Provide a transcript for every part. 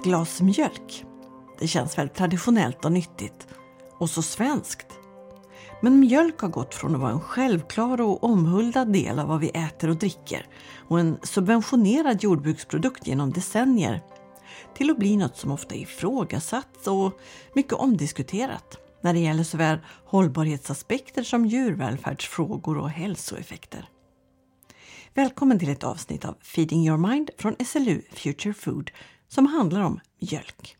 Ett glas mjölk. Det känns väldigt traditionellt och nyttigt. Och så svenskt. Men mjölk har gått från att vara en självklar och omhuldad del av vad vi äter och dricker och en subventionerad jordbruksprodukt genom decennier till att bli något som ofta är ifrågasatt och mycket omdiskuterat när det gäller såväl hållbarhetsaspekter som djurvälfärdsfrågor och hälsoeffekter. Välkommen till ett avsnitt av Feeding your mind från SLU Future Food som handlar om mjölk.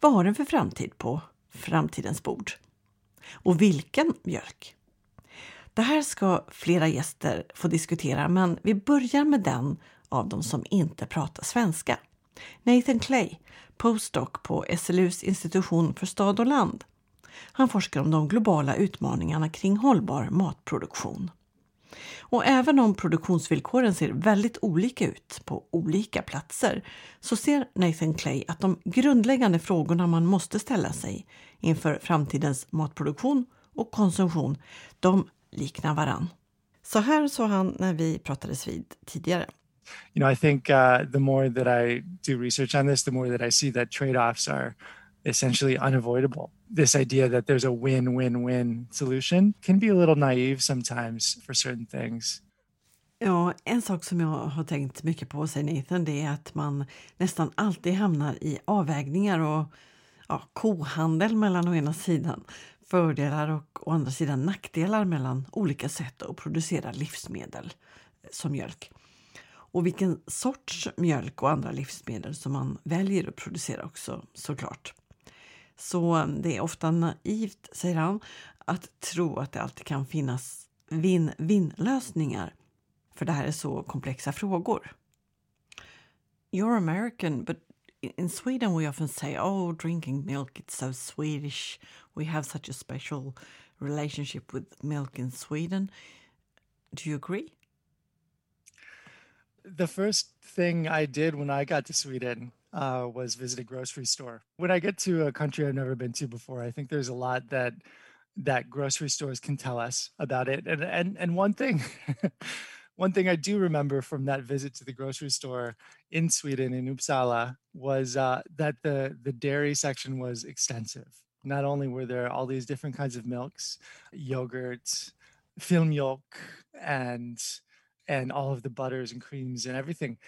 Vad har den för framtid på framtidens bord? Och vilken mjölk? Det här ska flera gäster få diskutera men vi börjar med den av dem som inte pratar svenska. Nathan Clay, postdoc på SLUs institution för stad och land. Han forskar om de globala utmaningarna kring hållbar matproduktion. Och även om produktionsvillkoren ser väldigt olika ut på olika platser så ser Nathan Clay att de grundläggande frågorna man måste ställa sig inför framtidens matproduktion och konsumtion, de liknar varann. Så här sa han när vi pratades vid tidigare. You know, I think uh, the more that I do research on this, the more that I see that trade-offs are essentially unavoidable. This idea that there's a win win win solution can be a little naive sometimes for certain things. Ja, en sak som jag har tänkt mycket på, säger Nathan, det är att man nästan alltid hamnar i avvägningar och ja, kohandel mellan å ena sidan fördelar och å andra sidan nackdelar mellan olika sätt att producera livsmedel som mjölk. Och vilken sorts mjölk och andra livsmedel som man väljer att producera också såklart. Så det är ofta naivt, säger han, att tro att det alltid kan finnas vinn-vinn-lösningar. För det här är så komplexa frågor. You're American, but in Sweden we often say, oh, drinking milk, it's so Swedish. We have such a special relationship with milk in Sweden. Do you agree? The first thing I did when I got to Sweden uh, was visit a grocery store. When I get to a country I've never been to before, I think there's a lot that that grocery stores can tell us about it. And and and one thing, one thing I do remember from that visit to the grocery store in Sweden in Uppsala was uh, that the the dairy section was extensive. Not only were there all these different kinds of milks, yogurt, filmjölk, and and all of the butters and creams and everything,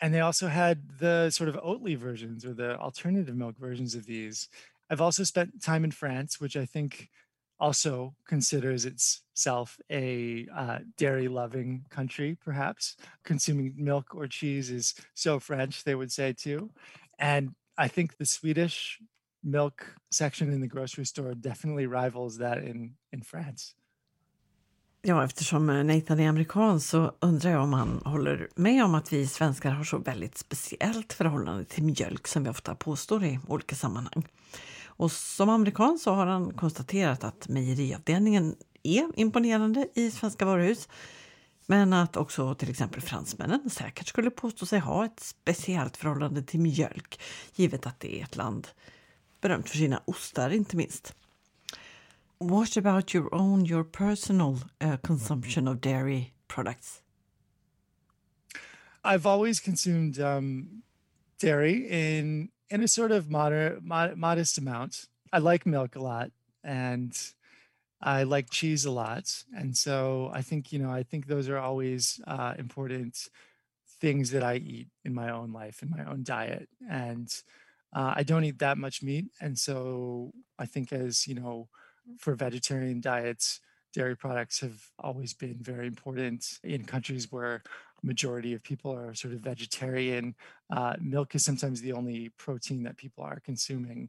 and they also had the sort of Oatly versions or the alternative milk versions of these. I've also spent time in France, which I think also considers itself a uh, dairy loving country, perhaps. Consuming milk or cheese is so French, they would say too. And I think the Swedish milk section in the grocery store definitely rivals that in, in France. Ja, eftersom eh, Nathan är amerikan så undrar jag om han håller med om att vi svenskar har så väldigt speciellt förhållande till mjölk som vi ofta påstår i olika sammanhang. Och som amerikan så har han konstaterat att mejeriavdelningen är imponerande i svenska varuhus. Men att också till exempel fransmännen säkert skulle påstå sig ha ett speciellt förhållande till mjölk givet att det är ett land berömt för sina ostar inte minst. What about your own, your personal uh, consumption of dairy products? I've always consumed um, dairy in in a sort of moderate, mod, modest amount. I like milk a lot, and I like cheese a lot, and so I think you know I think those are always uh, important things that I eat in my own life in my own diet, and uh, I don't eat that much meat, and so I think as you know for vegetarian diets, dairy products have always been very important in countries where majority of people are sort of vegetarian. Uh, milk is sometimes the only protein that people are consuming.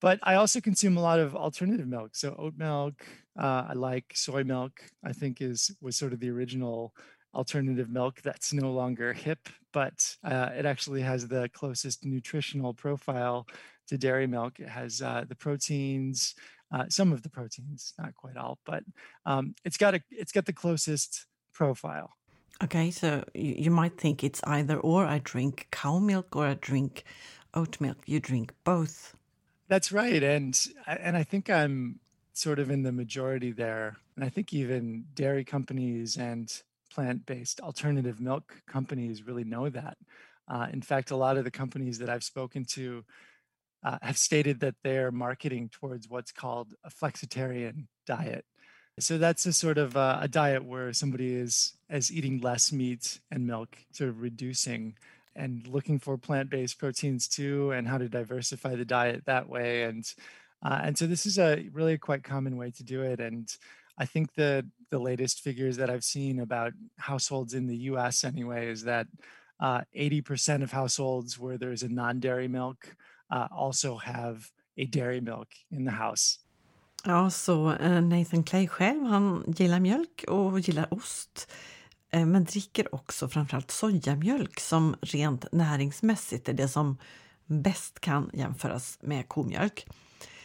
But I also consume a lot of alternative milk. So oat milk, uh, I like soy milk. I think is was sort of the original alternative milk that's no longer hip, but uh, it actually has the closest nutritional profile to dairy milk. It has uh, the proteins, uh, some of the proteins, not quite all, but um, it's got a it's got the closest profile. Okay, so you might think it's either or. I drink cow milk or I drink oat milk. You drink both. That's right, and and I think I'm sort of in the majority there. And I think even dairy companies and plant-based alternative milk companies really know that. Uh, in fact, a lot of the companies that I've spoken to uh, have stated that they're marketing towards what's called a flexitarian diet. So that's a sort of uh, a diet where somebody is is eating less meat and milk, sort of reducing and looking for plant-based proteins too, and how to diversify the diet that way. And uh, and so this is a really quite common way to do it. And I think the the latest figures that I've seen about households in the U.S. anyway is that uh, 80% of households where there's a non-dairy milk uh, also have a dairy milk in the house. Ja, så eh, Nathan Clay själv, han gillar mjölk och gillar ost. Eh, men dricker också framförallt sojamjölk som rent näringsmässigt är det som bäst kan jämföras med komjölk.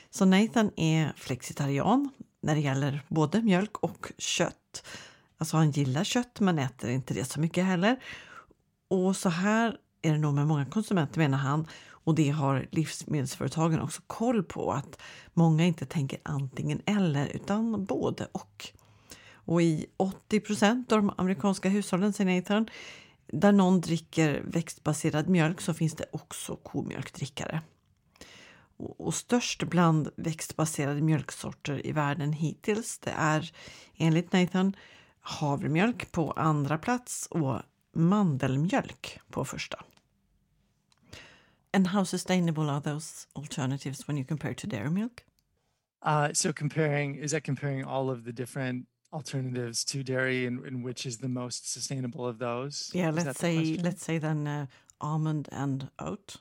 Så Nathan är flexitarian när det gäller både mjölk och kött. Alltså han gillar kött men äter inte det så mycket heller. Och så här är det nog med många konsumenter menar han och det har livsmedelsföretagen också koll på att många inte tänker antingen eller utan både och. Och i 80 procent av de amerikanska hushållen, säger Nathan, där någon dricker växtbaserad mjölk så finns det också komjölkdrickare. Och störst bland växtbaserade mjölksorter i världen hittills det är enligt Nathan havremjölk på andra plats och mandelmjölk på första. And how sustainable are those alternatives when you compare to dairy milk? Uh, so comparing is that comparing all of the different alternatives to dairy and, and which is the most sustainable of those? Yeah, Is let's say question? let's say then uh, almond and oat.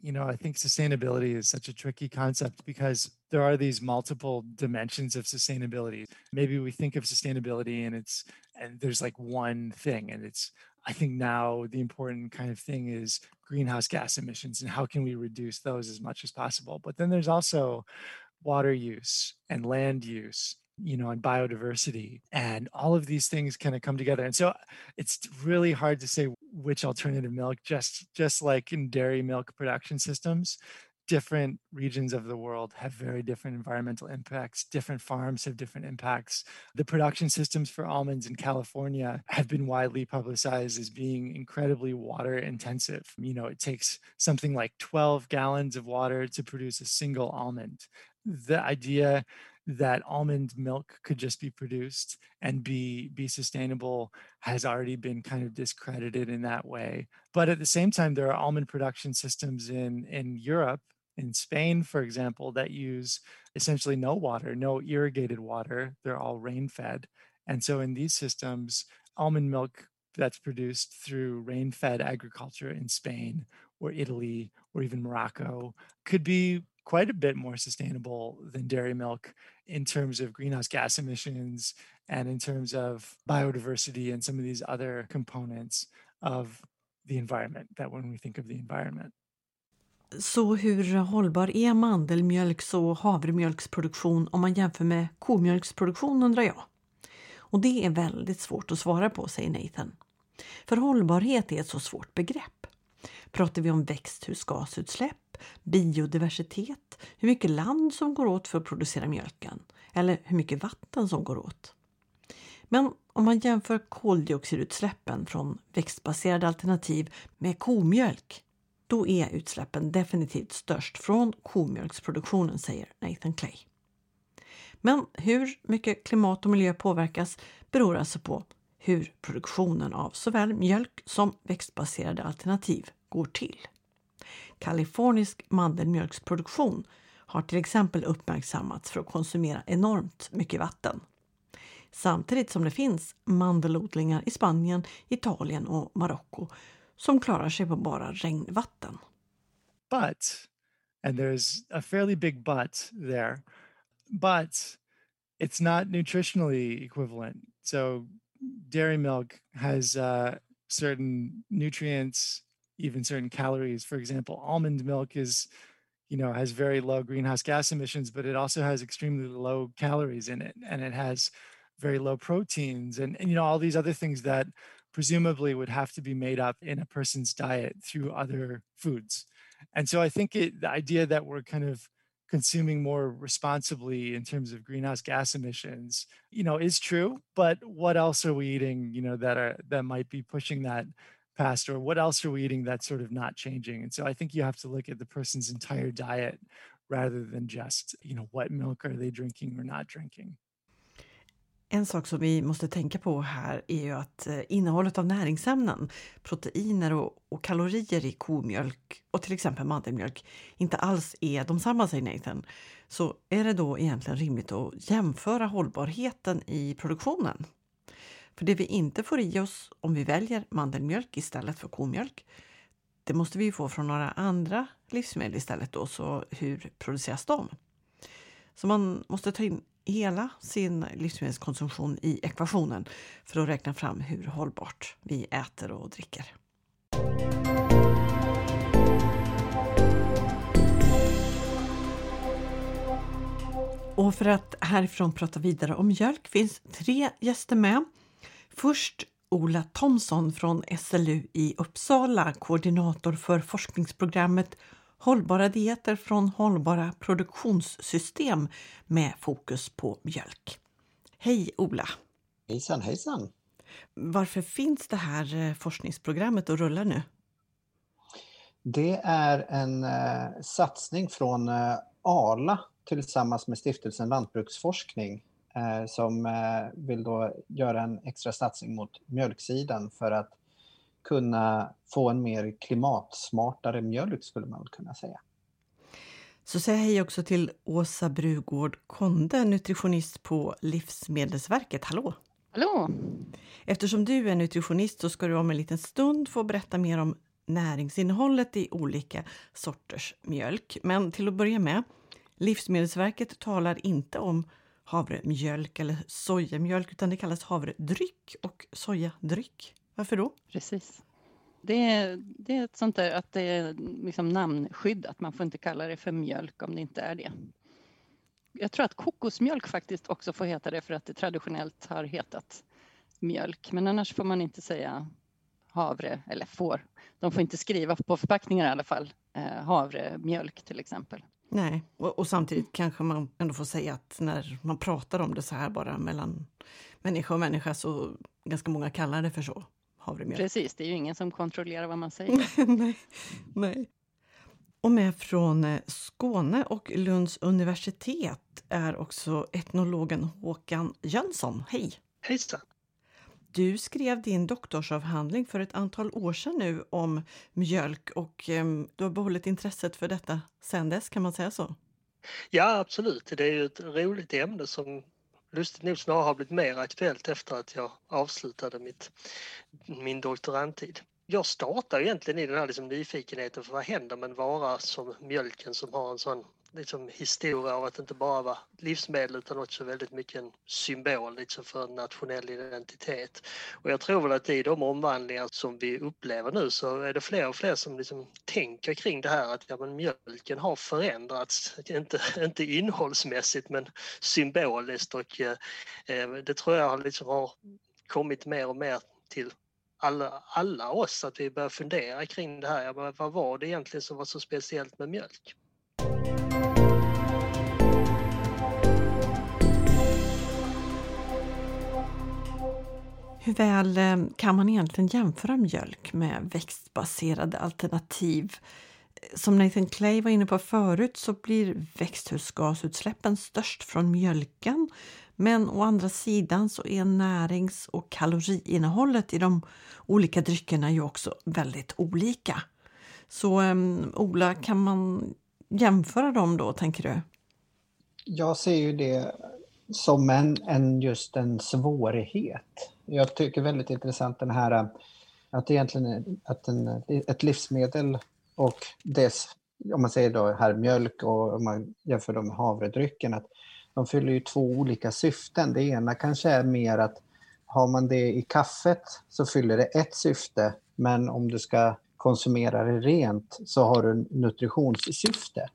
you know, I think sustainability is such a tricky concept because there are these multiple dimensions of sustainability. Maybe we think of sustainability and it's and there's like one thing and it's I think now the important kind of thing is greenhouse gas emissions and how can we reduce those as much as possible. But then there's also water use and land use you know and biodiversity and all of these things kind of come together and so it's really hard to say which alternative milk just just like in dairy milk production systems different regions of the world have very different environmental impacts different farms have different impacts. The production systems for almonds in california have been widely publicized as being incredibly water intensive. You know it takes something like 12 gallons of water to produce a single almond. The idea that almond milk could just be produced and be be sustainable has already been kind of discredited in that way. But at the same time there are almond production systems in in Europe in Spain for example that use essentially no water no irrigated water they're all rain fed and so in these systems almond milk that's produced through rain fed agriculture in Spain or Italy or even Morocco could be quite a bit more sustainable than dairy milk in terms of greenhouse gas emissions and in terms of biodiversity and some of these other components of the environment that when we think of the environment. Så hur hållbar är mandelmjölks och havremjölksproduktion om man jämför med komjölksproduktion undrar jag? Och det är väldigt svårt att svara på, säger Nathan. För hållbarhet är ett så svårt begrepp. Pratar vi om växthusgasutsläpp, biodiversitet, hur mycket land som går åt för att producera mjölken eller hur mycket vatten som går åt? Men om man jämför koldioxidutsläppen från växtbaserade alternativ med komjölk, då är utsläppen definitivt störst från komjölksproduktionen, säger Nathan Clay. Men hur mycket klimat och miljö påverkas beror alltså på hur produktionen av såväl mjölk som växtbaserade alternativ går till. Kalifornisk mandelmjölksproduktion har till exempel uppmärksammats för att konsumera enormt mycket vatten. Samtidigt som det finns mandelodlingar i Spanien, Italien och Marocko som klarar sig på bara regnvatten. But, and there's a fairly big but there, but it's not nutritionally equivalent. So dairy milk has uh, certain nutrients, even certain calories. For example, almond milk is, you know, has very low greenhouse gas emissions, but it also has extremely low calories in it, and it has very low proteins, and, and you know all these other things that presumably would have to be made up in a person's diet through other foods. And so I think it, the idea that we're kind of consuming more responsibly in terms of greenhouse gas emissions you know is true but what else are we eating you know that are that might be pushing that past or what else are we eating that's sort of not changing and so i think you have to look at the person's entire diet rather than just you know what milk are they drinking or not drinking En sak som vi måste tänka på här är ju att eh, innehållet av näringsämnen, proteiner och, och, kalorier i komjölk och till exempel mandelmjölk inte alls är de samma, säger Nathan. Så är det då egentligen rimligt att jämföra hållbarheten i produktionen? För det vi inte får i oss om vi väljer mandelmjölk istället för komjölk, det måste vi få från några andra livsmedel istället då, så hur produceras de? Så man måste ta in hela sin livsmedelskonsumtion i ekvationen för att räkna fram hur hållbart vi äter och dricker. Och för att härifrån prata vidare om mjölk finns tre gäster med. Först Ola Thomsson från SLU i Uppsala, koordinator för forskningsprogrammet Hållbara dieter från hållbara produktionssystem med fokus på mjölk. Hej Ola! Hejsan hejsan! Varför finns det här eh, forskningsprogrammet och rullar nu? Det är en eh, satsning från eh, ALA tillsammans med stiftelsen Lantbruksforskning eh, som eh, vill då göra en extra satsning mot mjölksidan för att kunna få en mer klimatsmartare mjölk skulle man kunna säga. Så säg hej också till Åsa Brugård Konde, nutritionist på Livsmedelsverket. Hallå! Hallå! Eftersom du är nutritionist så ska du om en liten stund få berätta mer om näringsinnehållet i olika sorters mjölk. Men till att börja med, Livsmedelsverket talar inte om havremjölk eller sojamjölk utan det kallas havredryck och sojadryck. Varför då? Precis. Det är, det är ett sånt där att det är liksom namnskyddat. Man får inte kalla det för mjölk om det inte är det. Jag tror att kokosmjölk faktiskt också får heta det för att det traditionellt har hetat mjölk. Men annars får man inte säga havre, eller får. De får inte skriva på förpackningar i alla fall, eh, havremjölk till exempel. Nej, och, och, samtidigt kanske man ändå får säga att när man pratar om det så här bara mellan människa och människa så ganska många kallar det för så havremjölk. Precis, det är ju ingen som kontrollerar vad man säger. nej, nej. Och med från eh, Skåne och Lunds universitet är också etnologen Håkan Jönsson. Hej! Hejsan! Du skrev din doktorsavhandling för ett antal år sedan nu om mjölk och eh, du har behållit intresset för detta sedan dess, kan man säga så? Ja, absolut. Det är ju ett roligt ämne som lustigt nog snarare har blivit mer aktuellt efter att jag avslutade mitt, min doktorandtid. Jag startade egentligen i den här liksom nyfikenheten för vad händer med en vara som mjölken som har en sån liksom historia av att inte bara vara livsmedel utan också väldigt mycket en symbol liksom för en nationell identitet. Och jag tror väl att i de omvandlingar som vi upplever nu så är det fler och fler som liksom tänker kring det här att ja, men mjölken har förändrats, inte, inte innehållsmässigt men symboliskt och eh, eh det tror jag liksom har kommit mer och mer till alla, alla oss att vi börjar fundera kring det här. Ja, vad var det egentligen som var så speciellt med mjölk? Hur väl eh, kan man egentligen jämföra mjölk med växtbaserade alternativ? Som Nathan Clay var inne på förut så blir växthusgasutsläppen störst från mjölken. Men å andra sidan så är närings och kaloriinnehållet i de olika dryckerna ju också väldigt olika. Så um, Ola, kan man jämföra dem då, tänker du? Jag ser ju det som en, en just en svårighet. Jag tycker väldigt intressant den här att egentligen att en, ett livsmedel och dess, om man säger då här mjölk och om man jämför dem med havredrycken, att de fyller ju två olika syften. Det ena kanske är mer att har man det i kaffet så fyller det ett syfte, men om du ska konsumera det rent så har du nutritionssyfte.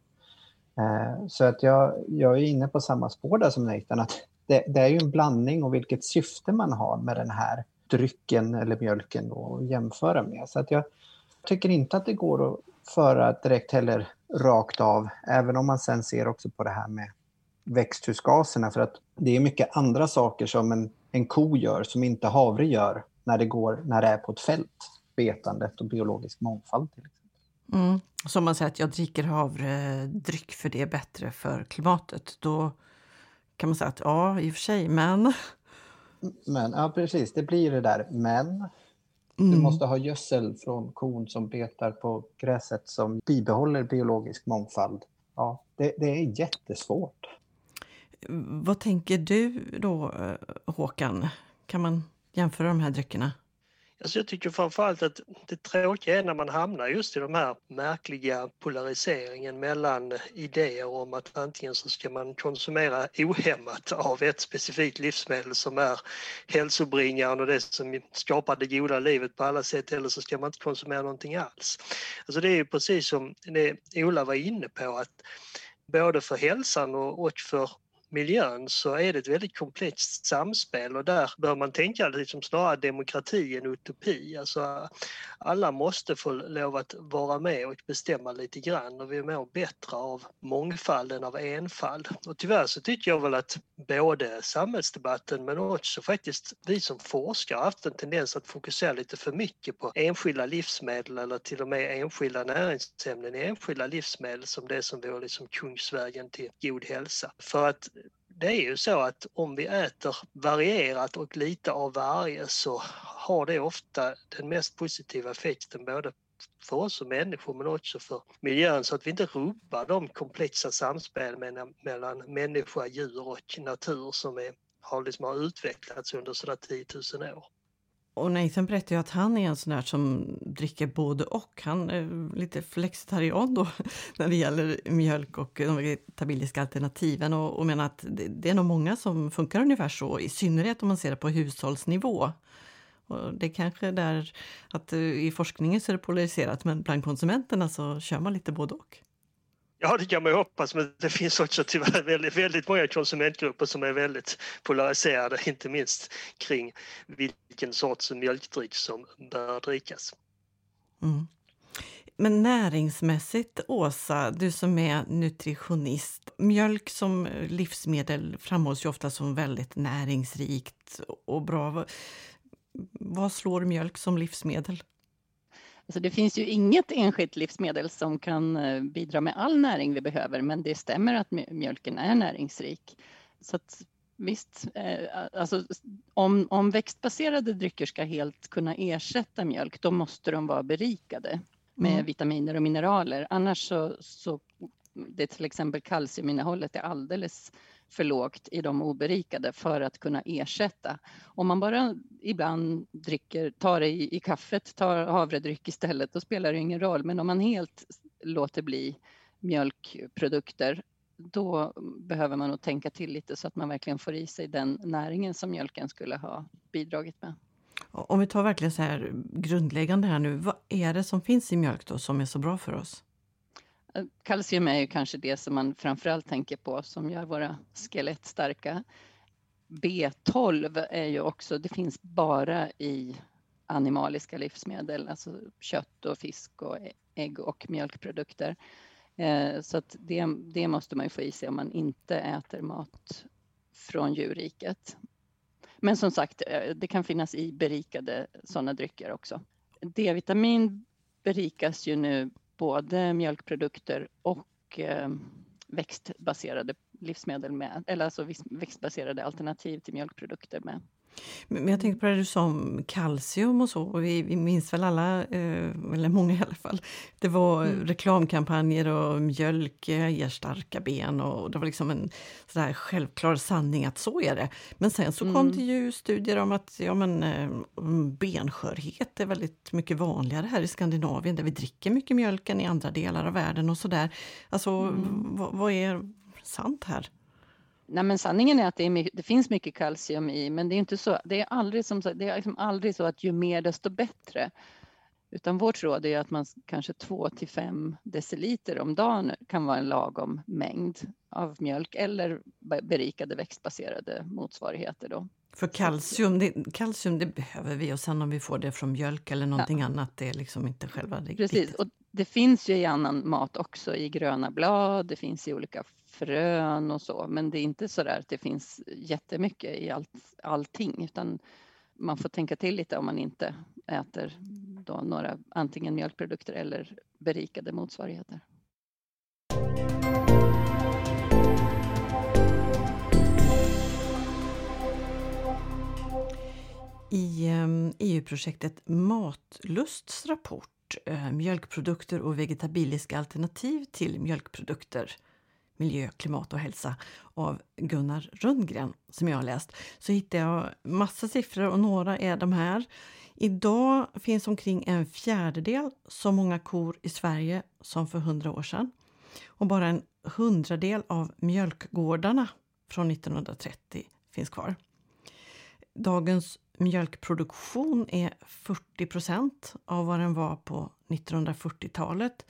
Eh, så att jag, jag är inne på samma spår där som Nathan, att det, det, är ju en blandning och vilket syfte man har med den här drycken eller mjölken att jämföra med. Så att jag tycker inte att det går att föra direkt heller rakt av, även om man sen ser också på det här med växthusgaserna, för att det är mycket andra saker som en, en ko gör som inte havre gör när det, går, när det är på ett fält. betandet och biologisk mångfald. Till exempel. Mm. Så om man säger att jag dricker havredryck för det är bättre för klimatet, då kan man säga att ja, i och för sig, men... Men, ja precis, det blir det där men. Mm. Du måste ha gödsel från kon som betar på gräset som bibehåller biologisk mångfald. Ja, det, det är jättesvårt. Vad tänker du då, eh, Håkan? Kan man jämföra de här dryckerna? Alltså jag tycker framförallt att det tråkiga är när man hamnar just i de här märkliga polariseringen mellan idéer om att antingen så ska man konsumera ohämmat av ett specifikt livsmedel som är hälsobringaren och det som skapar det goda livet på alla sätt eller så ska man inte konsumera någonting alls. Alltså det är ju precis som det Ola var inne på att både för hälsan och för miljön så är det ett väldigt komplext samspel och där bör man tänka liksom snarare demokrati än utopi. Alltså, alla måste få lov att vara med och bestämma lite grann och vi mår bättre av mångfalden av enfald. Och tyvärr så tycker jag väl att både samhällsdebatten men också faktiskt vi som forskare har haft en tendens att fokusera lite för mycket på enskilda livsmedel eller till och med enskilda näringsämnen i enskilda livsmedel som det som vore liksom kungsvägen till god hälsa. För att det är ju så att om vi äter varierat och lite av varje så har det ofta den mest positiva effekten både för oss som människor men också för miljön så att vi inte rubbar de komplexa samspel mellan människa, djur och natur som är, har, liksom har utvecklats under sådär 10 000 år. Och Nathan berättade ju att han är en sån där som dricker både och. Han är lite flexitarian då när det gäller mjölk och de vegetabiliska alternativen och, och menar att det, det, är nog många som funkar ungefär så, i synnerhet om man ser det på hushållsnivå. Och det är kanske där att eh, i forskningen så är det polariserat men bland konsumenterna så kör man lite både och. Ja, det kan man ju hoppas, men det finns också tyvärr väldigt, väldigt många konsumentgrupper som är väldigt polariserade, inte minst kring vilken sorts mjölkdryck som bör drickas. Mm. Men näringsmässigt, Åsa, du som är nutritionist. Mjölk som livsmedel framhålls ju ofta som väldigt näringsrikt och bra. Vad slår mjölk som livsmedel? Alltså det finns ju inget enskilt livsmedel som kan eh, bidra med all näring vi behöver, men det stämmer att mjölken är näringsrik. Så att, visst, eh, alltså, om, om växtbaserade drycker ska helt kunna ersätta mjölk, då måste de vara berikade med mm. vitaminer och mineraler. Annars så, så det till exempel kalciuminnehållet är alldeles för lågt i de oberikade för att kunna ersätta. Om man bara ibland dricker, tar det i, i kaffet, tar havredryck istället, då spelar det ingen roll. Men om man helt låter bli mjölkprodukter, då behöver man nog tänka till lite så att man verkligen får i sig den näringen som mjölken skulle ha bidragit med. Om vi tar verkligen så här grundläggande här nu, vad är det som finns i mjölk då som är så bra för oss? Kalcium är ju kanske det som man framförallt tänker på som gör våra skelett starka. B12 är ju också, det finns bara i animaliska livsmedel, alltså kött och fisk och ägg och mjölkprodukter. Eh, så att det, det måste man ju få i sig om man inte äter mat från djurriket. Men som sagt, eh, det kan finnas i berikade sådana drycker också. D-vitamin berikas ju nu både mjölkprodukter och eh, växtbaserade livsmedel med, eller alltså växtbaserade alternativ till mjölkprodukter med. Men jag tänkte på det du sa om kalcium och så. Och vi, vi minns väl alla, eh, eller många i alla fall. Det var mm. reklamkampanjer och mjölk ger starka ben och det var liksom en sådär självklar sanning att så är det. Men sen så kom mm. det ju studier om att ja, men, eh, benskörhet är väldigt mycket vanligare här i Skandinavien där vi dricker mycket mjölk än i andra delar av världen och sådär. Alltså mm. vad, vad är sant här? Nej, men sanningen är att det, är det, finns mycket kalcium i, men det är inte så. Det är aldrig, som, det är liksom aldrig så att ju mer desto bättre. Utan vårt råd är att man kanske 2 till 5 deciliter om dagen kan vara en lagom mängd av mjölk eller berikade växtbaserade motsvarigheter. Då. För kalcium det, kalcium det behöver vi och sen om vi får det från mjölk eller någonting ja. annat, det är liksom inte själva det. Precis, och det finns ju i annan mat också, i gröna blad, det finns i olika frön och så, men det är inte så där att det finns jättemycket i allt, allting, utan man får tänka till lite om man inte äter då några antingen mjölkprodukter eller berikade motsvarigheter. I ehm, e EU-projektet Matlusts rapport eh, Mjölkprodukter och vegetabiliska alternativ till mjölkprodukter miljö, klimat och hälsa av Gunnar Rundgren som jag har läst så hittade jag massa siffror och några är de här. Idag finns omkring en fjärdedel så många kor i Sverige som för hundra år sedan och bara en hundradel av mjölkgårdarna från 1930 finns kvar. Dagens mjölkproduktion är 40 procent av vad den var på 1940-talet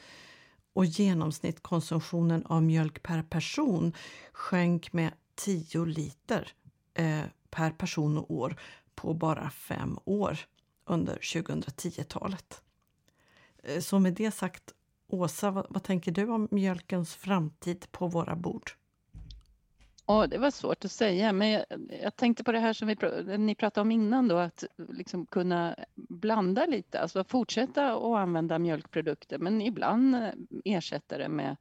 och genomsnittskonsumtionen av mjölk per person sjönk med 10 liter eh, per person och år på bara fem år under 2010-talet. Eh, så med det sagt, Åsa, vad, vad tänker du om mjölkens framtid på våra bord? Ja, det var svårt att säga, men jag, jag, tänkte på det här som vi, ni pratade om innan då, att liksom kunna blanda lite, alltså fortsätta att använda mjölkprodukter, men ibland eh, ersätta det med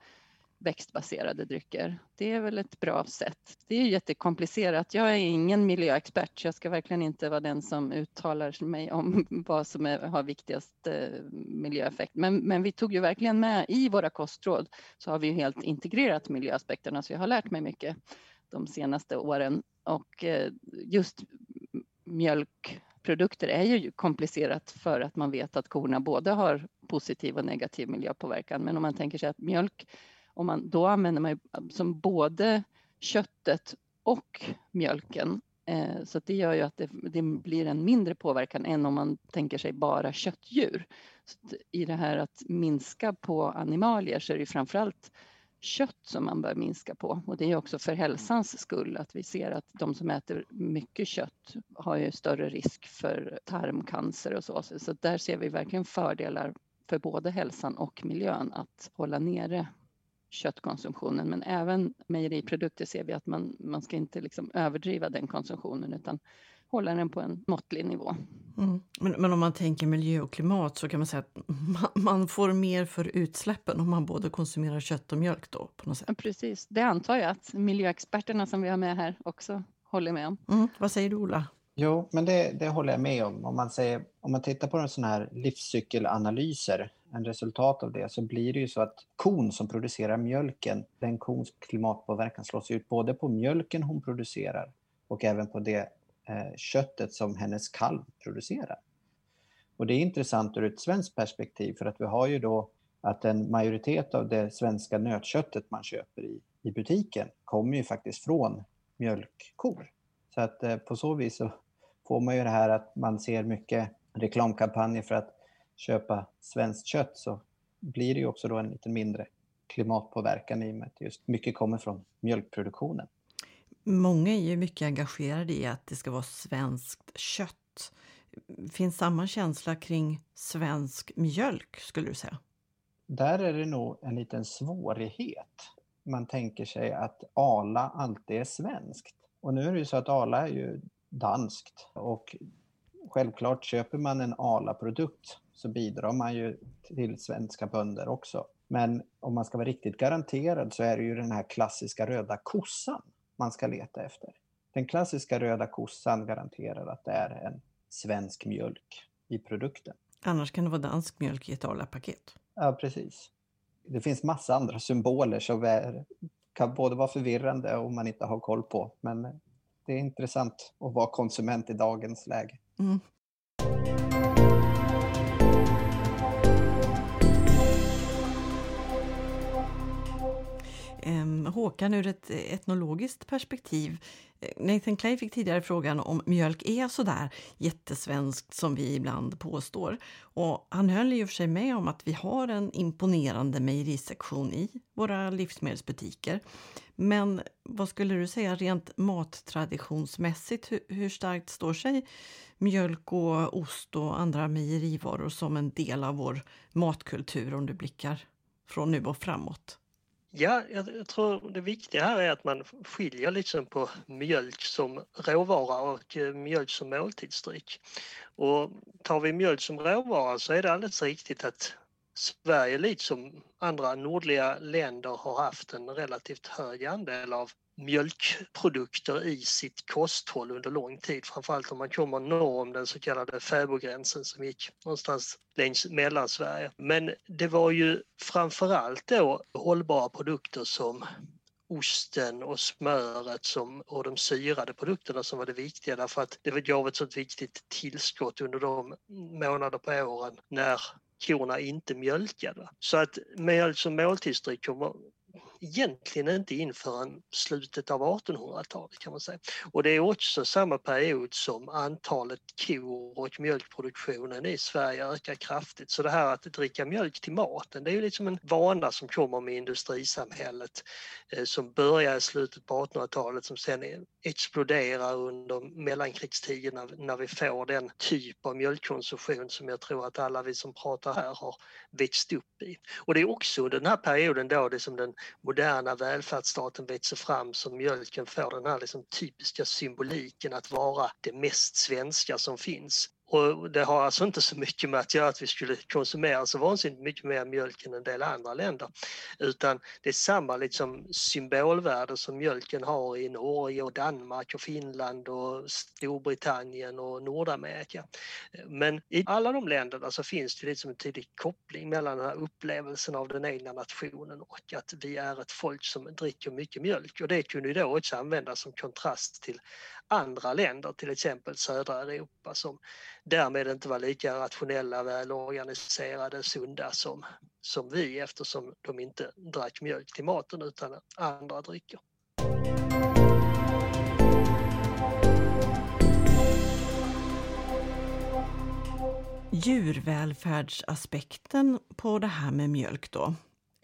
växtbaserade drycker. Det är väl ett bra sätt. Det är jättekomplicerat. Jag är ingen miljöexpert, så jag ska verkligen inte vara den som uttalar mig om vad som är, har viktigast eh, miljöeffekt. Men, men vi tog ju verkligen med i våra kostråd så har vi ju helt integrerat miljöaspekterna, så jag har lärt mig mycket de senaste åren. Och eh, just mjölkprodukter är ju komplicerat för att man vet att korna både har positiv och negativ miljöpåverkan. Men om man tänker sig att mjölk, om man, då använder man som både köttet och mjölken. Eh, så det gör ju att det, det, blir en mindre påverkan än om man tänker sig bara köttdjur. Så I det här att minska på animalier så är det framförallt kött som man bör minska på. Och det är också för hälsans skull att vi ser att de som äter mycket kött har ju större risk för tarmcancer och så. Så där ser vi verkligen fördelar för både hälsan och miljön att hålla nere köttkonsumtionen. Men även mejeriprodukter ser vi att man, man ska inte liksom överdriva den konsumtionen utan hålla den på en måttlig nivå. Mm. Men, men, om man tänker miljö och klimat så kan man säga att man, man, får mer för utsläppen om man både konsumerar kött och mjölk då? på något sätt. Ja, precis, det antar jag att miljöexperterna som vi har med här också håller med om. Mm. Vad säger du Ola? Jo, men det, det håller jag med om. Om man, säger, om man tittar på en sån här livscykelanalyser, en resultat av det, så blir det ju så att kon som producerar mjölken, den kons klimatpåverkan slås ut både på mjölken hon producerar och även på det Eh, köttet som hennes kalv producerar. Och det är intressant ur ett svenskt perspektiv för att vi har ju då att en majoritet av det svenska nötköttet man köper i, i butiken kommer ju faktiskt från mjölkkor. Så att eh, på så vis så får man ju det här att man ser mycket reklamkampanjer för att köpa svenskt kött så blir det ju också då en lite mindre klimatpåverkan i och med att just mycket kommer från mjölkproduktionen. Många är ju mycket engagerade i att det ska vara svenskt kött. Finns samma känsla kring svensk mjölk skulle du säga? Där är det nog en liten svårighet. Man tänker sig att Ala alltid är svenskt. Och nu är det ju så att Ala är ju danskt och självklart köper man en Ala-produkt så bidrar man ju till svenska bönder också. Men om man ska vara riktigt garanterad så är det ju den här klassiska röda kossan man ska leta efter. Den klassiska röda kossan garanterar att det är en svensk mjölk i produkten. Annars kan det vara dansk mjölk i ett Arla-paket. Ja, precis. Det finns massa andra symboler som är, kan både vara förvirrande om man inte har koll på. Men det är intressant att vara konsument i dagens läge. Mm. Ehm, Håkan ur ett etnologiskt perspektiv. Eh, Nathan Clay fick tidigare frågan om mjölk är så där jättesvenskt som vi ibland påstår. Och han höll ju för sig med om att vi har en imponerande mejerisektion i våra livsmedelsbutiker. Men vad skulle du säga rent mattraditionsmässigt? Hur, hur starkt står sig mjölk och ost och andra mejerivaror som en del av vår matkultur om du blickar från nu och framåt? Ja, jag, tror det viktiga här är att man skiljer liksom på mjölk som råvara och eh, mjölk som måltidsdryck. Och tar vi mjölk som råvara så är det alldeles riktigt att Sverige liksom andra nordliga länder har haft en relativt hög andel av mjölkprodukter i sitt kosthåll under lång tid, framförallt om man kommer norr om den så kallade fäbodgränsen som gick någonstans längs Mellansverige. Men det var ju framförallt då hållbara produkter som osten och smöret som, och de syrade produkterna som var det viktiga därför att det gav ett sånt viktigt tillskott under de månader på åren när korna inte mjölkade. Så att mjölk som måltidsdryck kommer egentligen inte in förrän slutet av 1800-talet kan man säga. Och det är också samma period som antalet kor och mjölkproduktionen i Sverige ökar kraftigt. Så det här att dricka mjölk till maten, det är ju liksom en vana som kommer med industrisamhället eh, som börjar i slutet på 1800-talet som sen exploderar under mellankrigstiden när, när vi får den typ av mjölkkonsumtion som jag tror att alla vi som pratar här har växt upp i. Och det är också under den här perioden då det som den moderna välfärdsstaten växer fram som mjölken får den här liksom typiska symboliken att vara det mest svenska som finns. Och det har alltså inte så mycket med att göra att vi skulle konsumera så vansinnigt mycket mer mjölk än en del andra länder. Utan det är samma liksom symbolvärde som mjölken har i Norge och Danmark och Finland och Storbritannien och Nordamerika. Men i alla de länderna så finns det liksom en tydlig koppling mellan den här upplevelsen av den egna nationen och att vi är ett folk som dricker mycket mjölk. Och det kunde ju då också användas som kontrast till andra länder, till exempel södra Europa som därmed inte var lika rationella, välorganiserade, sunda som, som vi eftersom de inte drack mjölk till maten utan andra drycker. Djurvälfärdsaspekten på det här med mjölk då.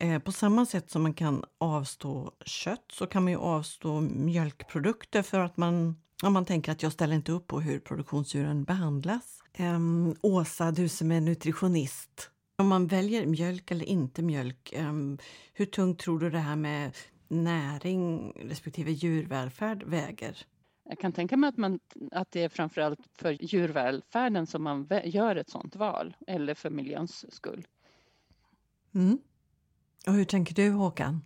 Eh, på samma sätt som man kan avstå kött så kan man ju avstå mjölkprodukter för att man om man tänker att jag ställer inte upp på hur produktionsdjuren behandlas. Um, Åsa, du som är nutritionist. Om man väljer mjölk eller inte mjölk, um, hur tungt tror du det här med näring respektive djurvälfärd väger? Jag kan tänka mig att, man, att det är framförallt för djurvälfärden som man gör ett sådant val, eller för miljöns skull. Mm. Och hur tänker du Håkan?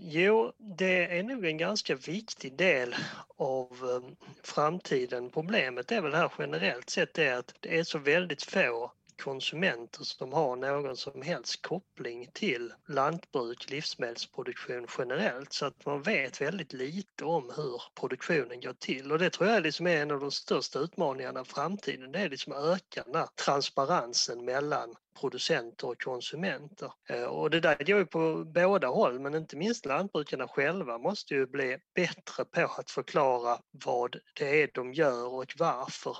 Jo, det är nog en ganska viktig del av eh, framtiden. Problemet är väl här generellt sett det att det är så väldigt få konsumenter som har någon som helst koppling till lantbruk, livsmedelsproduktion generellt så att man vet väldigt lite om hur produktionen går till och det tror jag liksom är en av de största utmaningarna i framtiden. Det är liksom att öka den här transparensen mellan producenter och konsumenter. Eh, och det där går ju på båda håll men inte minst lantbrukarna själva måste ju bli bättre på att förklara vad det är de gör och varför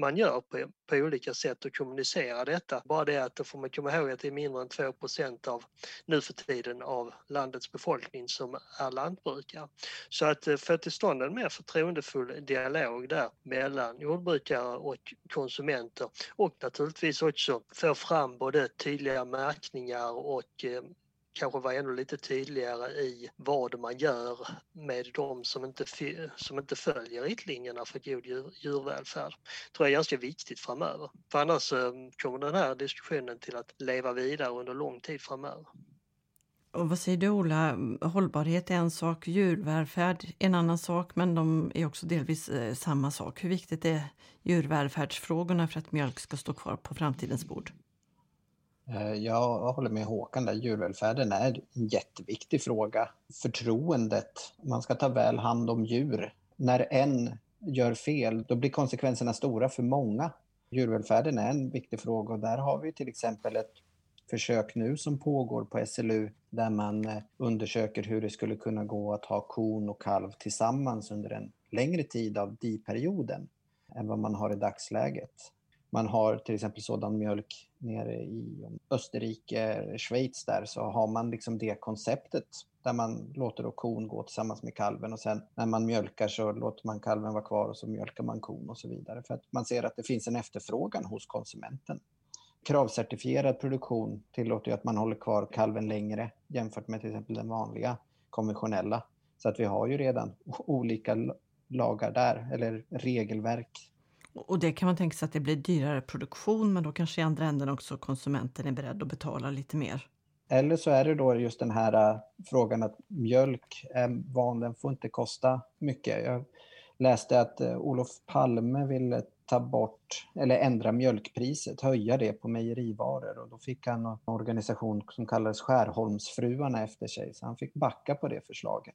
man gör på, på olika sätt och kommunicera detta. Bara det att då får man komma ihåg att det är mindre än 2% av nu för tiden av landets befolkning som är lantbrukare. Så att eh, få till stånd en mer förtroendefull dialog där mellan jordbrukare och konsumenter och naturligtvis också få fram både tydliga märkningar och eh, kanske vara ännu lite tydligare i vad man gör med de som inte, som inte följer riktlinjerna för god djur, djurvälfärd. Det tror jag är ganska viktigt framöver. För annars eh, kommer den här diskussionen till att leva vidare under lång tid framöver. Och vad säger du Ola? Hållbarhet är en sak, djurvälfärd en annan sak men de är också delvis eh, samma sak. Hur viktigt är djurvälfärdsfrågorna för att mjölk ska stå kvar på framtidens bord? Eh, jag håller med Håkan där. Djurvälfärden är en jätteviktig fråga. Förtroendet. Man ska ta väl hand om djur. När en gör fel, då blir konsekvenserna stora för många. Djurvälfärden är en viktig fråga och där har vi till exempel ett försök nu som pågår på SLU där man eh, undersöker hur det skulle kunna gå att ha kon och kalv tillsammans under en längre tid av diperioden än vad man har i dagsläget. Man har till exempel sådan mjölk nere i Österrike, Schweiz där, så har man liksom det konceptet där man låter då kon gå tillsammans med kalven och sen när man mjölkar så låter man kalven vara kvar och så mjölkar man kon och så vidare. För att man ser att det finns en efterfrågan hos konsumenten. kravcertifierad produktion tillåter ju att man håller kvar kalven längre jämfört med till exempel den vanliga konventionella. Så att vi har ju redan olika lagar där, eller regelverk. Och det kan man tänka sig att det blir dyrare produktion men då kanske i andra änden också konsumenten är beredd att betala lite mer. Eller så är det då just den här uh, frågan att mjölk är van, den får inte kosta mycket. Jag läste att uh, Olof Palme ville ta bort eller ändra mjölkpriset, höja det på mejerivaror och då fick han en organisation som kallades Skärholmsfruarna efter sig så han fick backa på det förslaget.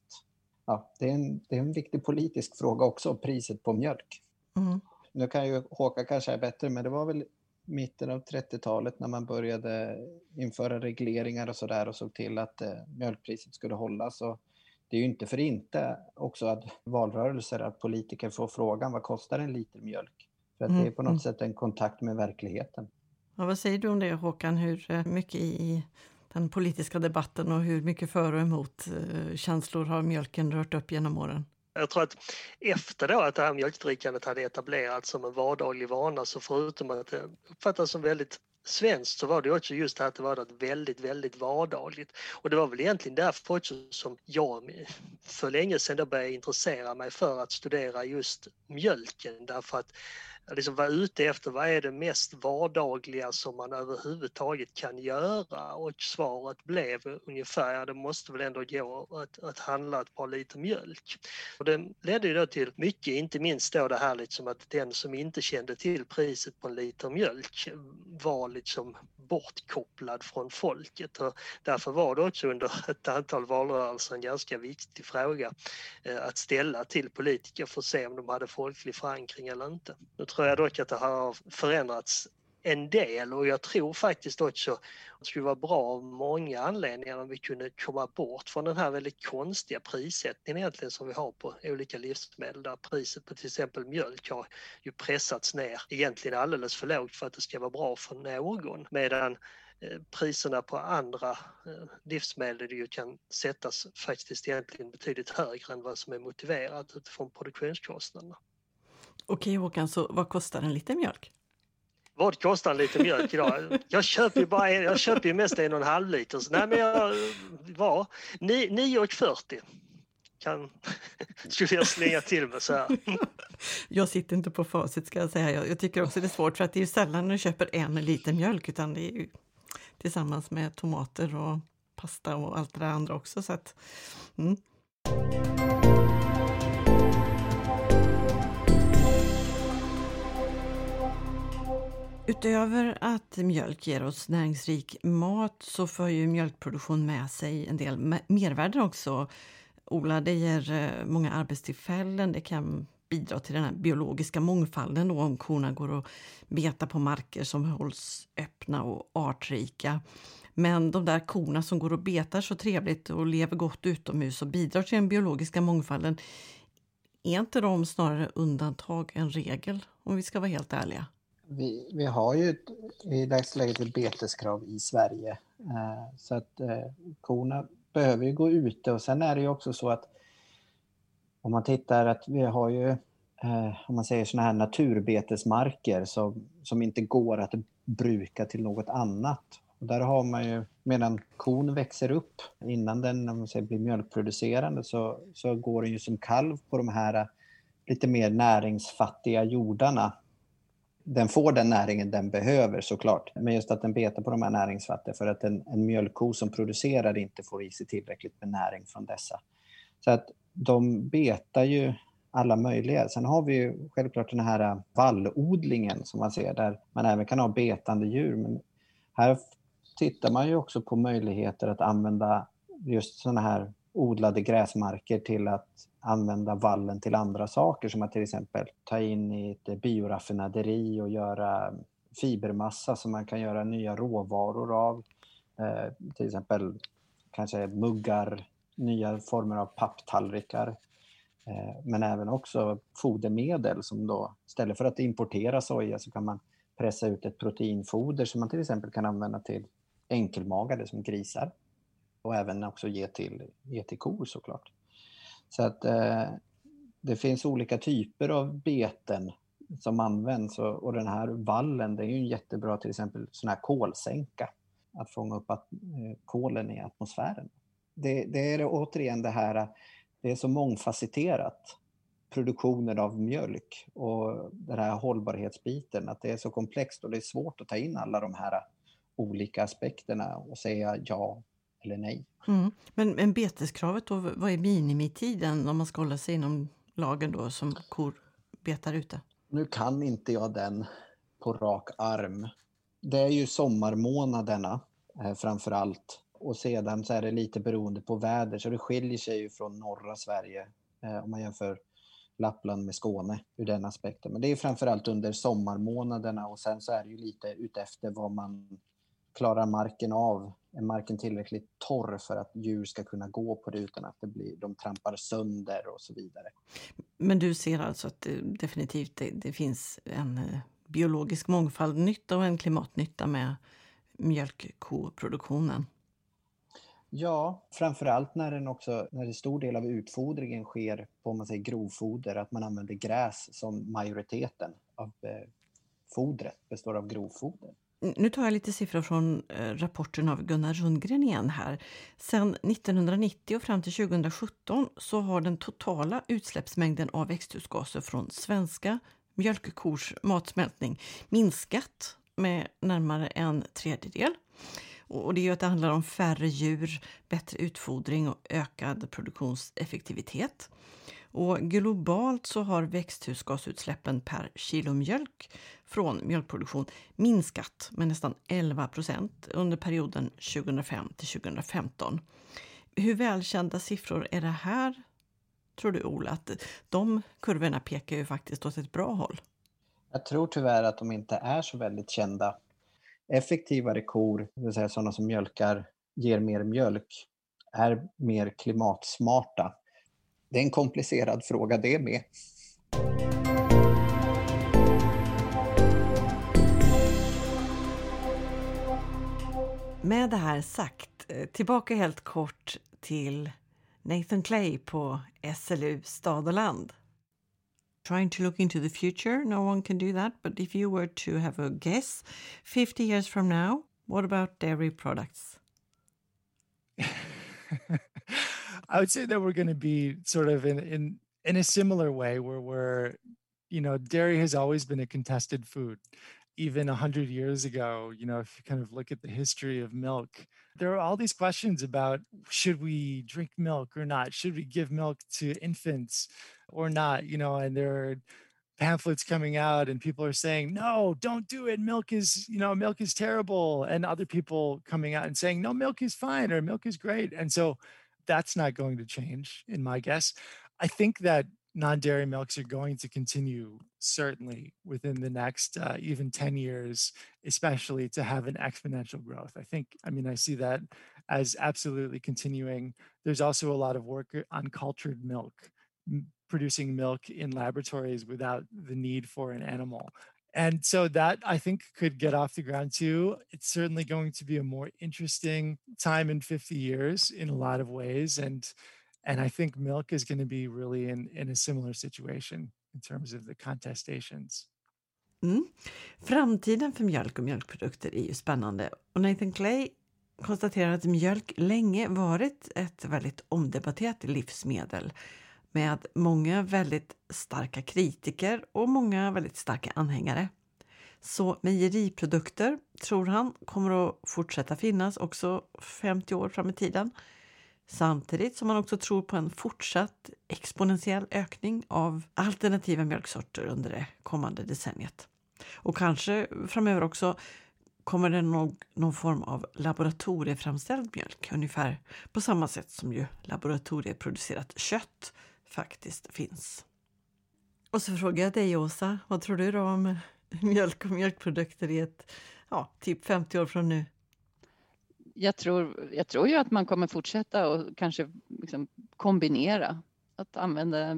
Ja, det, är en, det är en viktig politisk fråga också, priset på mjölk. Mm. Nu kan ju Håkan kanske är bättre, men det var väl mitten av 30-talet när man började införa regleringar och sådär och såg till att eh, mjölkpriset skulle hållas. Och det är ju inte för inte också att valrörelser, att politiker får frågan vad kostar en liter mjölk? För att mm. det är på något mm. sätt en kontakt med verkligheten. Ja, vad säger du om det Håkan? Hur eh, mycket i den politiska debatten och hur mycket för och emot eh, känslor har mjölken rört upp genom åren? Jag tror att efter då att det här mjölkdrickandet hade etablerats som en vardaglig vana så förutom att det uppfattas som väldigt svenskt så var det också just det här att det var något väldigt, väldigt vardagligt. Och det var väl egentligen därför också som jag för länge sedan då började intressera mig för att studera just mjölken därför att liksom vara ute efter vad är det mest vardagliga som man överhuvudtaget kan göra och svaret blev ungefär, ja det måste väl ändå gå att, att handla ett par liter mjölk. Och det ledde ju då till mycket, inte minst då det här liksom att den som inte kände till priset på en liter mjölk var liksom bortkopplad från folket och därför var det också under ett antal valrörelser en ganska viktig fråga eh, att ställa till politiker för att se om de hade folklig förankring eller inte. Nu tror jag dock att det har förändrats en del och jag tror faktiskt också att det skulle vara bra av många anledningar om vi kunde komma bort från den här väldigt konstiga prissättningen egentligen som vi har på olika livsmedel där priset på till exempel mjölk har ju pressats ner egentligen alldeles för lågt för att det ska vara bra för någon medan eh, priserna på andra eh, livsmedel ju kan sättas faktiskt egentligen betydligt högre än vad som är motiverat utifrån produktionskostnaderna. Okej Håkan, så vad kostar en liter mjölk? Vad kostar en liter mjölk idag? Jag köper ju, bara en, jag köper ju mest en och en halv liter. Så nej men jag var 9,40 kan, skulle jag slänga till med så här. Jag sitter inte på facit ska jag säga. Jag, jag tycker också det är svårt för att det är sällan du köper en liter mjölk utan det är ju tillsammans med tomater och pasta och allt det där andra också. Så att, mm. Utöver att mjölk ger oss näringsrik mat så för ju mjölkproduktion med sig en del mervärden också. Ola, det ger eh, många arbetstillfällen, det kan bidra till den här biologiska mångfalden då, om korna går och betar på marker som hålls öppna och artrika. Men de där korna som går och betar så trevligt och lever gott utomhus och bidrar till den biologiska mångfalden, är inte de snarare undantag än regel om vi ska vara helt ärliga? Vi, vi har ju ett, i dagsläget ett beteskrav i Sverige. Eh, så att eh, korna behöver ju gå ute och sen är det ju också så att om man tittar att vi har ju, eh, om man säger sådana här naturbetesmarker som, som inte går att bruka till något annat. Och där har man ju, medan kon växer upp innan den om man säger, blir mjölkproducerande så, så går den ju som kalv på de här lite mer näringsfattiga jordarna den får den näringen den behöver såklart. Men just att den betar på de här näringsfattiga för att en, en mjölkko som producerar inte får i sig tillräckligt med näring från dessa. Så att de betar ju alla möjliga. Sen har vi ju självklart den här äh, vallodlingen som man ser där man även kan ha betande djur. Men här tittar man ju också på möjligheter att använda just sådana här odlade gräsmarker till att använda vallen till andra saker som att till exempel ta in i ett bioraffinaderi och göra fibermassa som man kan göra nya råvaror av. Eh, till exempel kanske muggar, nya former av papptallrikar. Eh, men även också fodermedel som då istället för att importera soja så kan man pressa ut ett proteinfoder som man till exempel kan använda till enkelmagade som grisar och även också ge till, ge till kor såklart. Så att eh, det finns olika typer av beten som används och, och den här vallen det är ju en jättebra till exempel sån här kolsänka. Att fånga upp att, eh, kolen i atmosfären. Det, det är återigen det här, det är så mångfacetterat produktionen av mjölk och den här hållbarhetsbiten, att det är så komplext och det är svårt att ta in alla de här olika aspekterna och säga ja eller nej. Mm. Men, men beteskravet då, vad är minimitiden om man ska hålla sig inom lagen då som kor betar ute? Nu kan inte jag den på rak arm. Det är ju sommarmånaderna eh, framför allt och sedan så är det lite beroende på väder så det skiljer sig ju från norra Sverige eh, om man jämför Lappland med Skåne ur den aspekten. Men det är framförallt under sommarmånaderna och sen så är det ju lite utefter vad man klarar marken av. Är marken tillräckligt torr för att djur ska kunna gå på det utan att det blir, de trampar sönder och så vidare. Men du ser alltså att det definitivt det, det finns en eh, biologisk mångfaldnytta och en klimatnytta med mjölkkoproduktionen? Ja, framförallt när den också, när en stor del av utfodringen sker på man säger, grovfoder, att man använder gräs som majoriteten av eh, fodret består av grovfoder. Nu tar jag lite siffror från eh, rapporten av Gunnar Rundgren igen här. Sedan 1990 och fram till 2017 så har den totala utsläppsmängden av växthusgaser från svenska mjölkkors matsmältning minskat med närmare en tredjedel. Och det är ju att det handlar om färre djur, bättre utfodring och ökad produktionseffektivitet. Och globalt så har växthusgasutsläppen per kilo mjölk från mjölkproduktion minskat med nästan 11 procent under perioden 2005 till 2015. Hur välkända siffror är det här, tror du Ola? Att de kurvorna pekar ju faktiskt åt ett bra håll. Jag tror tyvärr att de inte är så väldigt kända. Effektivare kor, det vill säga sådana som mjölkar, ger mer mjölk, är mer klimatsmarta det är en komplicerad fråga det med. Med det här sagt, eh, tillbaka helt kort till Nathan Clay på SLU Stad och Land. Trying to look into the future, no one can do that, but if you were to have a guess, 50 years from now, what about dairy products? I would say that we're going to be sort of in in in a similar way where we're, you know, dairy has always been a contested food. Even a hundred years ago, you know, if you kind of look at the history of milk, there are all these questions about should we drink milk or not? Should we give milk to infants or not? You know, and there are pamphlets coming out and people are saying no don't do it milk is you know milk is terrible and other people coming out and saying no milk is fine or milk is great and so that's not going to change in my guess. I think that non-dairy milks are going to continue certainly within the next uh, even 10 years especially to have an exponential growth. I think i mean i see that as absolutely continuing. There's also a lot of work on cultured milk producing milk in laboratories without the need for an animal and so that I think could get off the ground too. It's certainly going to be a more interesting time in 50 years in a lot of ways. And and I think milk is going to be really in, in a similar situation in terms of the contestations. Mm. Framtiden för mjölk och mjölkprodukter är ju spännande. Och Nathan Clay konstaterar att mjölk länge varit ett väldigt omdebatterat livsmedel med många väldigt starka kritiker och många väldigt starka anhängare. Så mejeriprodukter, tror han, kommer att fortsätta finnas också 50 år fram i tiden. Samtidigt som han också tror på en fortsatt exponentiell ökning av alternativa mjölksorter under det kommande decenniet. Och kanske framöver också kommer det nog någon form av laboratorieframställd mjölk, ungefär på samma sätt som ju laboratorieproducerat kött faktiskt finns. Och så frågar jag dig Åsa, vad tror du då om mjölk och mjölkprodukter i ett, ja, typ 50 år från nu? Jag tror, jag tror ju att man kommer fortsätta och kanske liksom kombinera att använda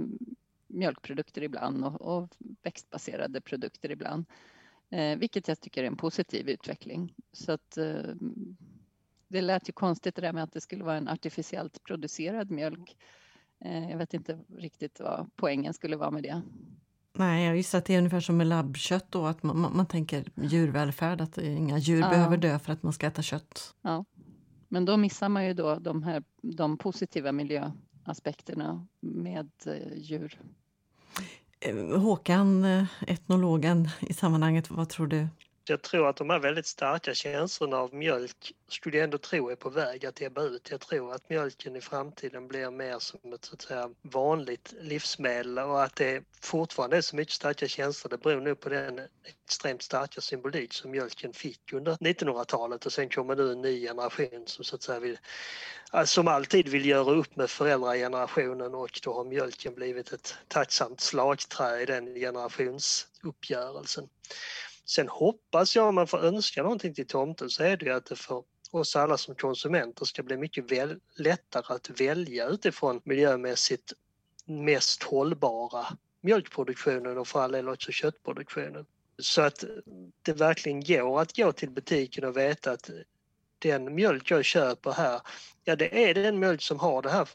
mjölkprodukter ibland och, och växtbaserade produkter ibland. Eh, vilket jag tycker är en positiv utveckling. Så att, eh, det lät ju konstigt det där med att det skulle vara en artificiellt producerad mjölk. Eh, jag vet inte riktigt vad poängen skulle vara med det. Nej, jag gissar att det är ungefär som med labbkött då, att man, man, tänker djurvälfärd, att inga djur Ja. behöver dö för att man ska äta kött. Ja. Men då missar man ju då de, här, de positiva miljöaspekterna med eh, djur. Eh, Håkan, etnologen i sammanhanget, vad tror du? Jag tror att de här väldigt starka känslorna av mjölk skulle jag ändå tro är på väg att ebba ut. Jag tror att mjölken i framtiden blir mer som ett så att säga, vanligt livsmedel och att det fortfarande är så mycket starka känslor. Det beror nog på den extremt starka symbolik som mjölken fick under 1900-talet och sen kommer nu en ny generation som så att säga vill som alltid vill göra upp med föräldragenerationen och då har mjölken blivit ett tacksamt slagträ i den generationsuppgörelsen. Sen hoppas jag, om man får önska någonting till tomten, så är det ju att det för oss alla som konsumenter ska bli mycket väl, lättare att välja utifrån miljömässigt mest hållbara mjölkproduktionen och för all del också köttproduktionen. Så att det verkligen går att gå till butiken och veta att den mjölk jag köper här, ja det är den mjölk som har den här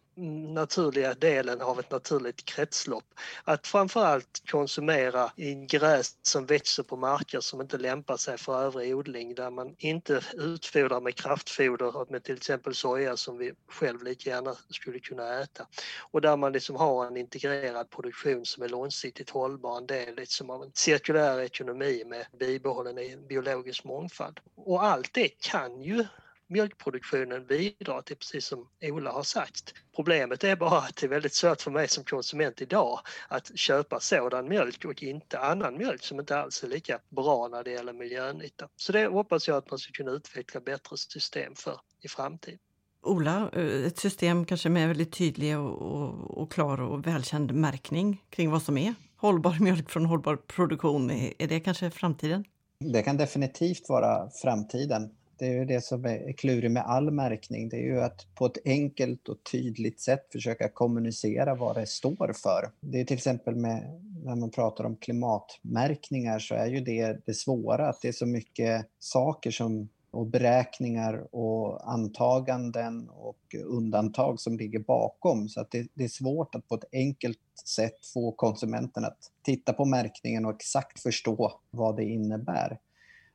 naturliga delen av ett naturligt kretslopp. Att framförallt konsumera i gräs som växer på marker som inte lämpar sig för övrig odling där man inte utfodrar med kraftfoder med till exempel soja som vi själv lika gärna skulle kunna äta. Och där man liksom har en integrerad produktion som är långsiktigt hållbar, en del liksom av en cirkulär ekonomi med bibehållen biologisk mångfald. Och allt det kan ju mjölkproduktionen bidrar till, precis som Ola har sagt. Problemet är bara att det är väldigt svårt för mig som konsument idag att köpa sådan mjölk och inte annan mjölk som inte alls är lika bra när det gäller miljönytta. Så det hoppas jag att man ska kunna utveckla bättre system för i framtiden. Ola, eh, ett system kanske med väldigt tydlig och, och, och klar och välkänd märkning kring vad som är hållbar mjölk från hållbar produktion. Är, är det kanske framtiden? Det kan definitivt vara framtiden. Det är ju det som är klurigt med all märkning. Det är ju att på ett enkelt och tydligt sätt försöka kommunicera vad det står för. Det är till exempel med, när man pratar om klimatmärkningar så är ju det det svåra att det är så mycket saker som och beräkningar och antaganden och undantag som ligger bakom. Så att det, det, är svårt att på ett enkelt sätt få konsumenten att titta på märkningen och exakt förstå vad det innebär.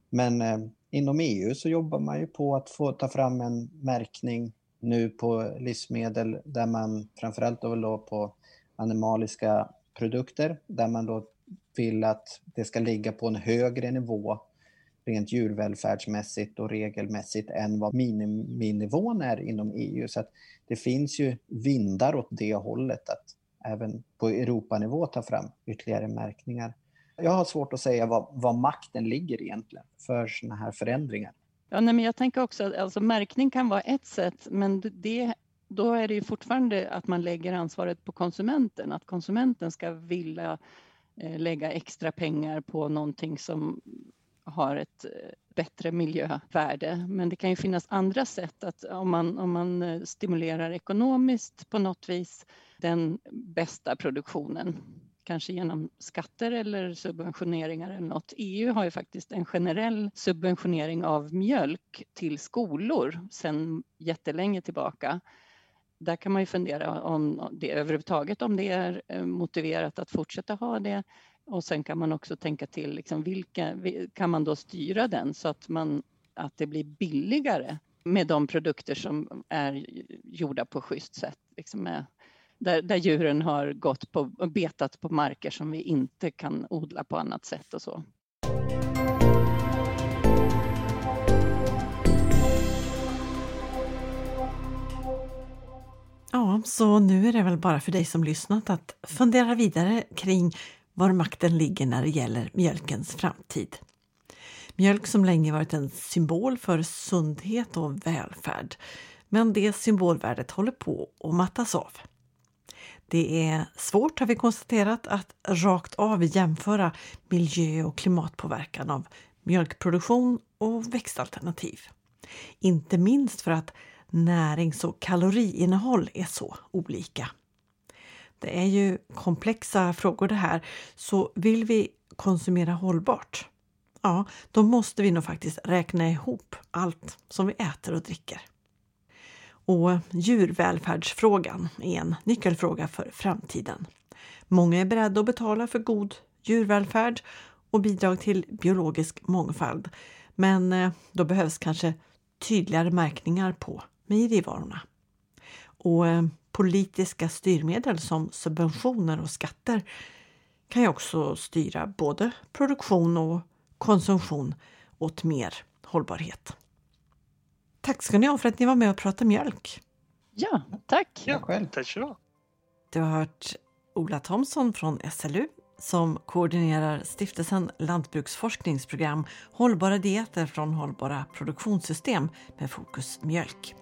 Men eh, inom EU så jobbar man ju på att få ta fram en märkning nu på livsmedel där man framförallt då, då på animaliska produkter där man då vill att det ska ligga på en högre nivå rent djurvälfärdsmässigt och regelmässigt än vad miniminivån är inom EU. Så att det finns ju vindar åt det hållet att även på Europanivå ta fram ytterligare märkningar. Jag har svårt att säga vad, vad makten ligger egentligen för sådana här förändringar. Ja, nej, men jag tänker också att alltså, märkning kan vara ett sätt, men det, då är det ju fortfarande att man lägger ansvaret på konsumenten, att konsumenten ska vilja eh, lägga extra pengar på någonting som har ett eh, bättre miljövärde. Men det kan ju finnas andra sätt att om man, om man eh, stimulerar ekonomiskt på något vis den bästa produktionen. Kanske genom skatter eller subventioneringar eller något. EU har ju faktiskt en generell subventionering av mjölk till skolor sedan jättelänge tillbaka. Där kan man ju fundera om det överhuvudtaget om det är eh, motiverat att fortsätta ha det och sen kan man också tänka till liksom vilka, kan man då styra den så att, man, att det blir billigare med de produkter som är gjorda på schysst sätt. Liksom med, där, där djuren har gått på, betat på marker som vi inte kan odla på annat sätt och så. Ja, så nu är det väl bara för dig som lyssnat att fundera vidare kring var makten ligger när det gäller mjölkens framtid. Mjölk som länge varit en symbol för sundhet och välfärd. Men det symbolvärdet håller på att mattas av. Det är svårt, har vi konstaterat, att rakt av jämföra miljö och klimatpåverkan av mjölkproduktion och växtalternativ. Inte minst för att närings och kaloriinnehåll är så olika. Det är ju komplexa frågor det här, så vill vi konsumera hållbart, ja, då måste vi nog faktiskt räkna ihop allt som vi äter och dricker. Och djurvälfärdsfrågan är en nyckelfråga för framtiden. Många är beredda att betala för god djurvälfärd och bidrag till biologisk mångfald. Men eh, då behövs kanske tydligare märkningar på mejerivarorna. Och eh, politiska styrmedel som subventioner och skatter kan ju också styra både produktion och konsumtion åt mer hållbarhet. Tack ska ni ha för att ni var med och pratade mjölk. Ja, tack. Ja, tack så Du har hört Ola Thomsson från SLU som koordinerar stiftelsen Lantbruksforskningsprogram Hållbara dieter från hållbara produktionssystem med fokus mjölk.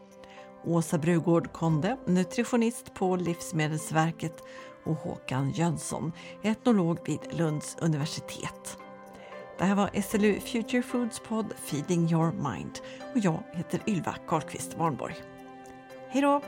Åsa Brugård Konde, nutritionist på Livsmedelsverket och Håkan Jönsson, etnolog vid Lunds universitet. Det här var SLU Future Foods podd Feeding Your Mind och jag heter Ylva Karlqvist Warnborg. Hej då!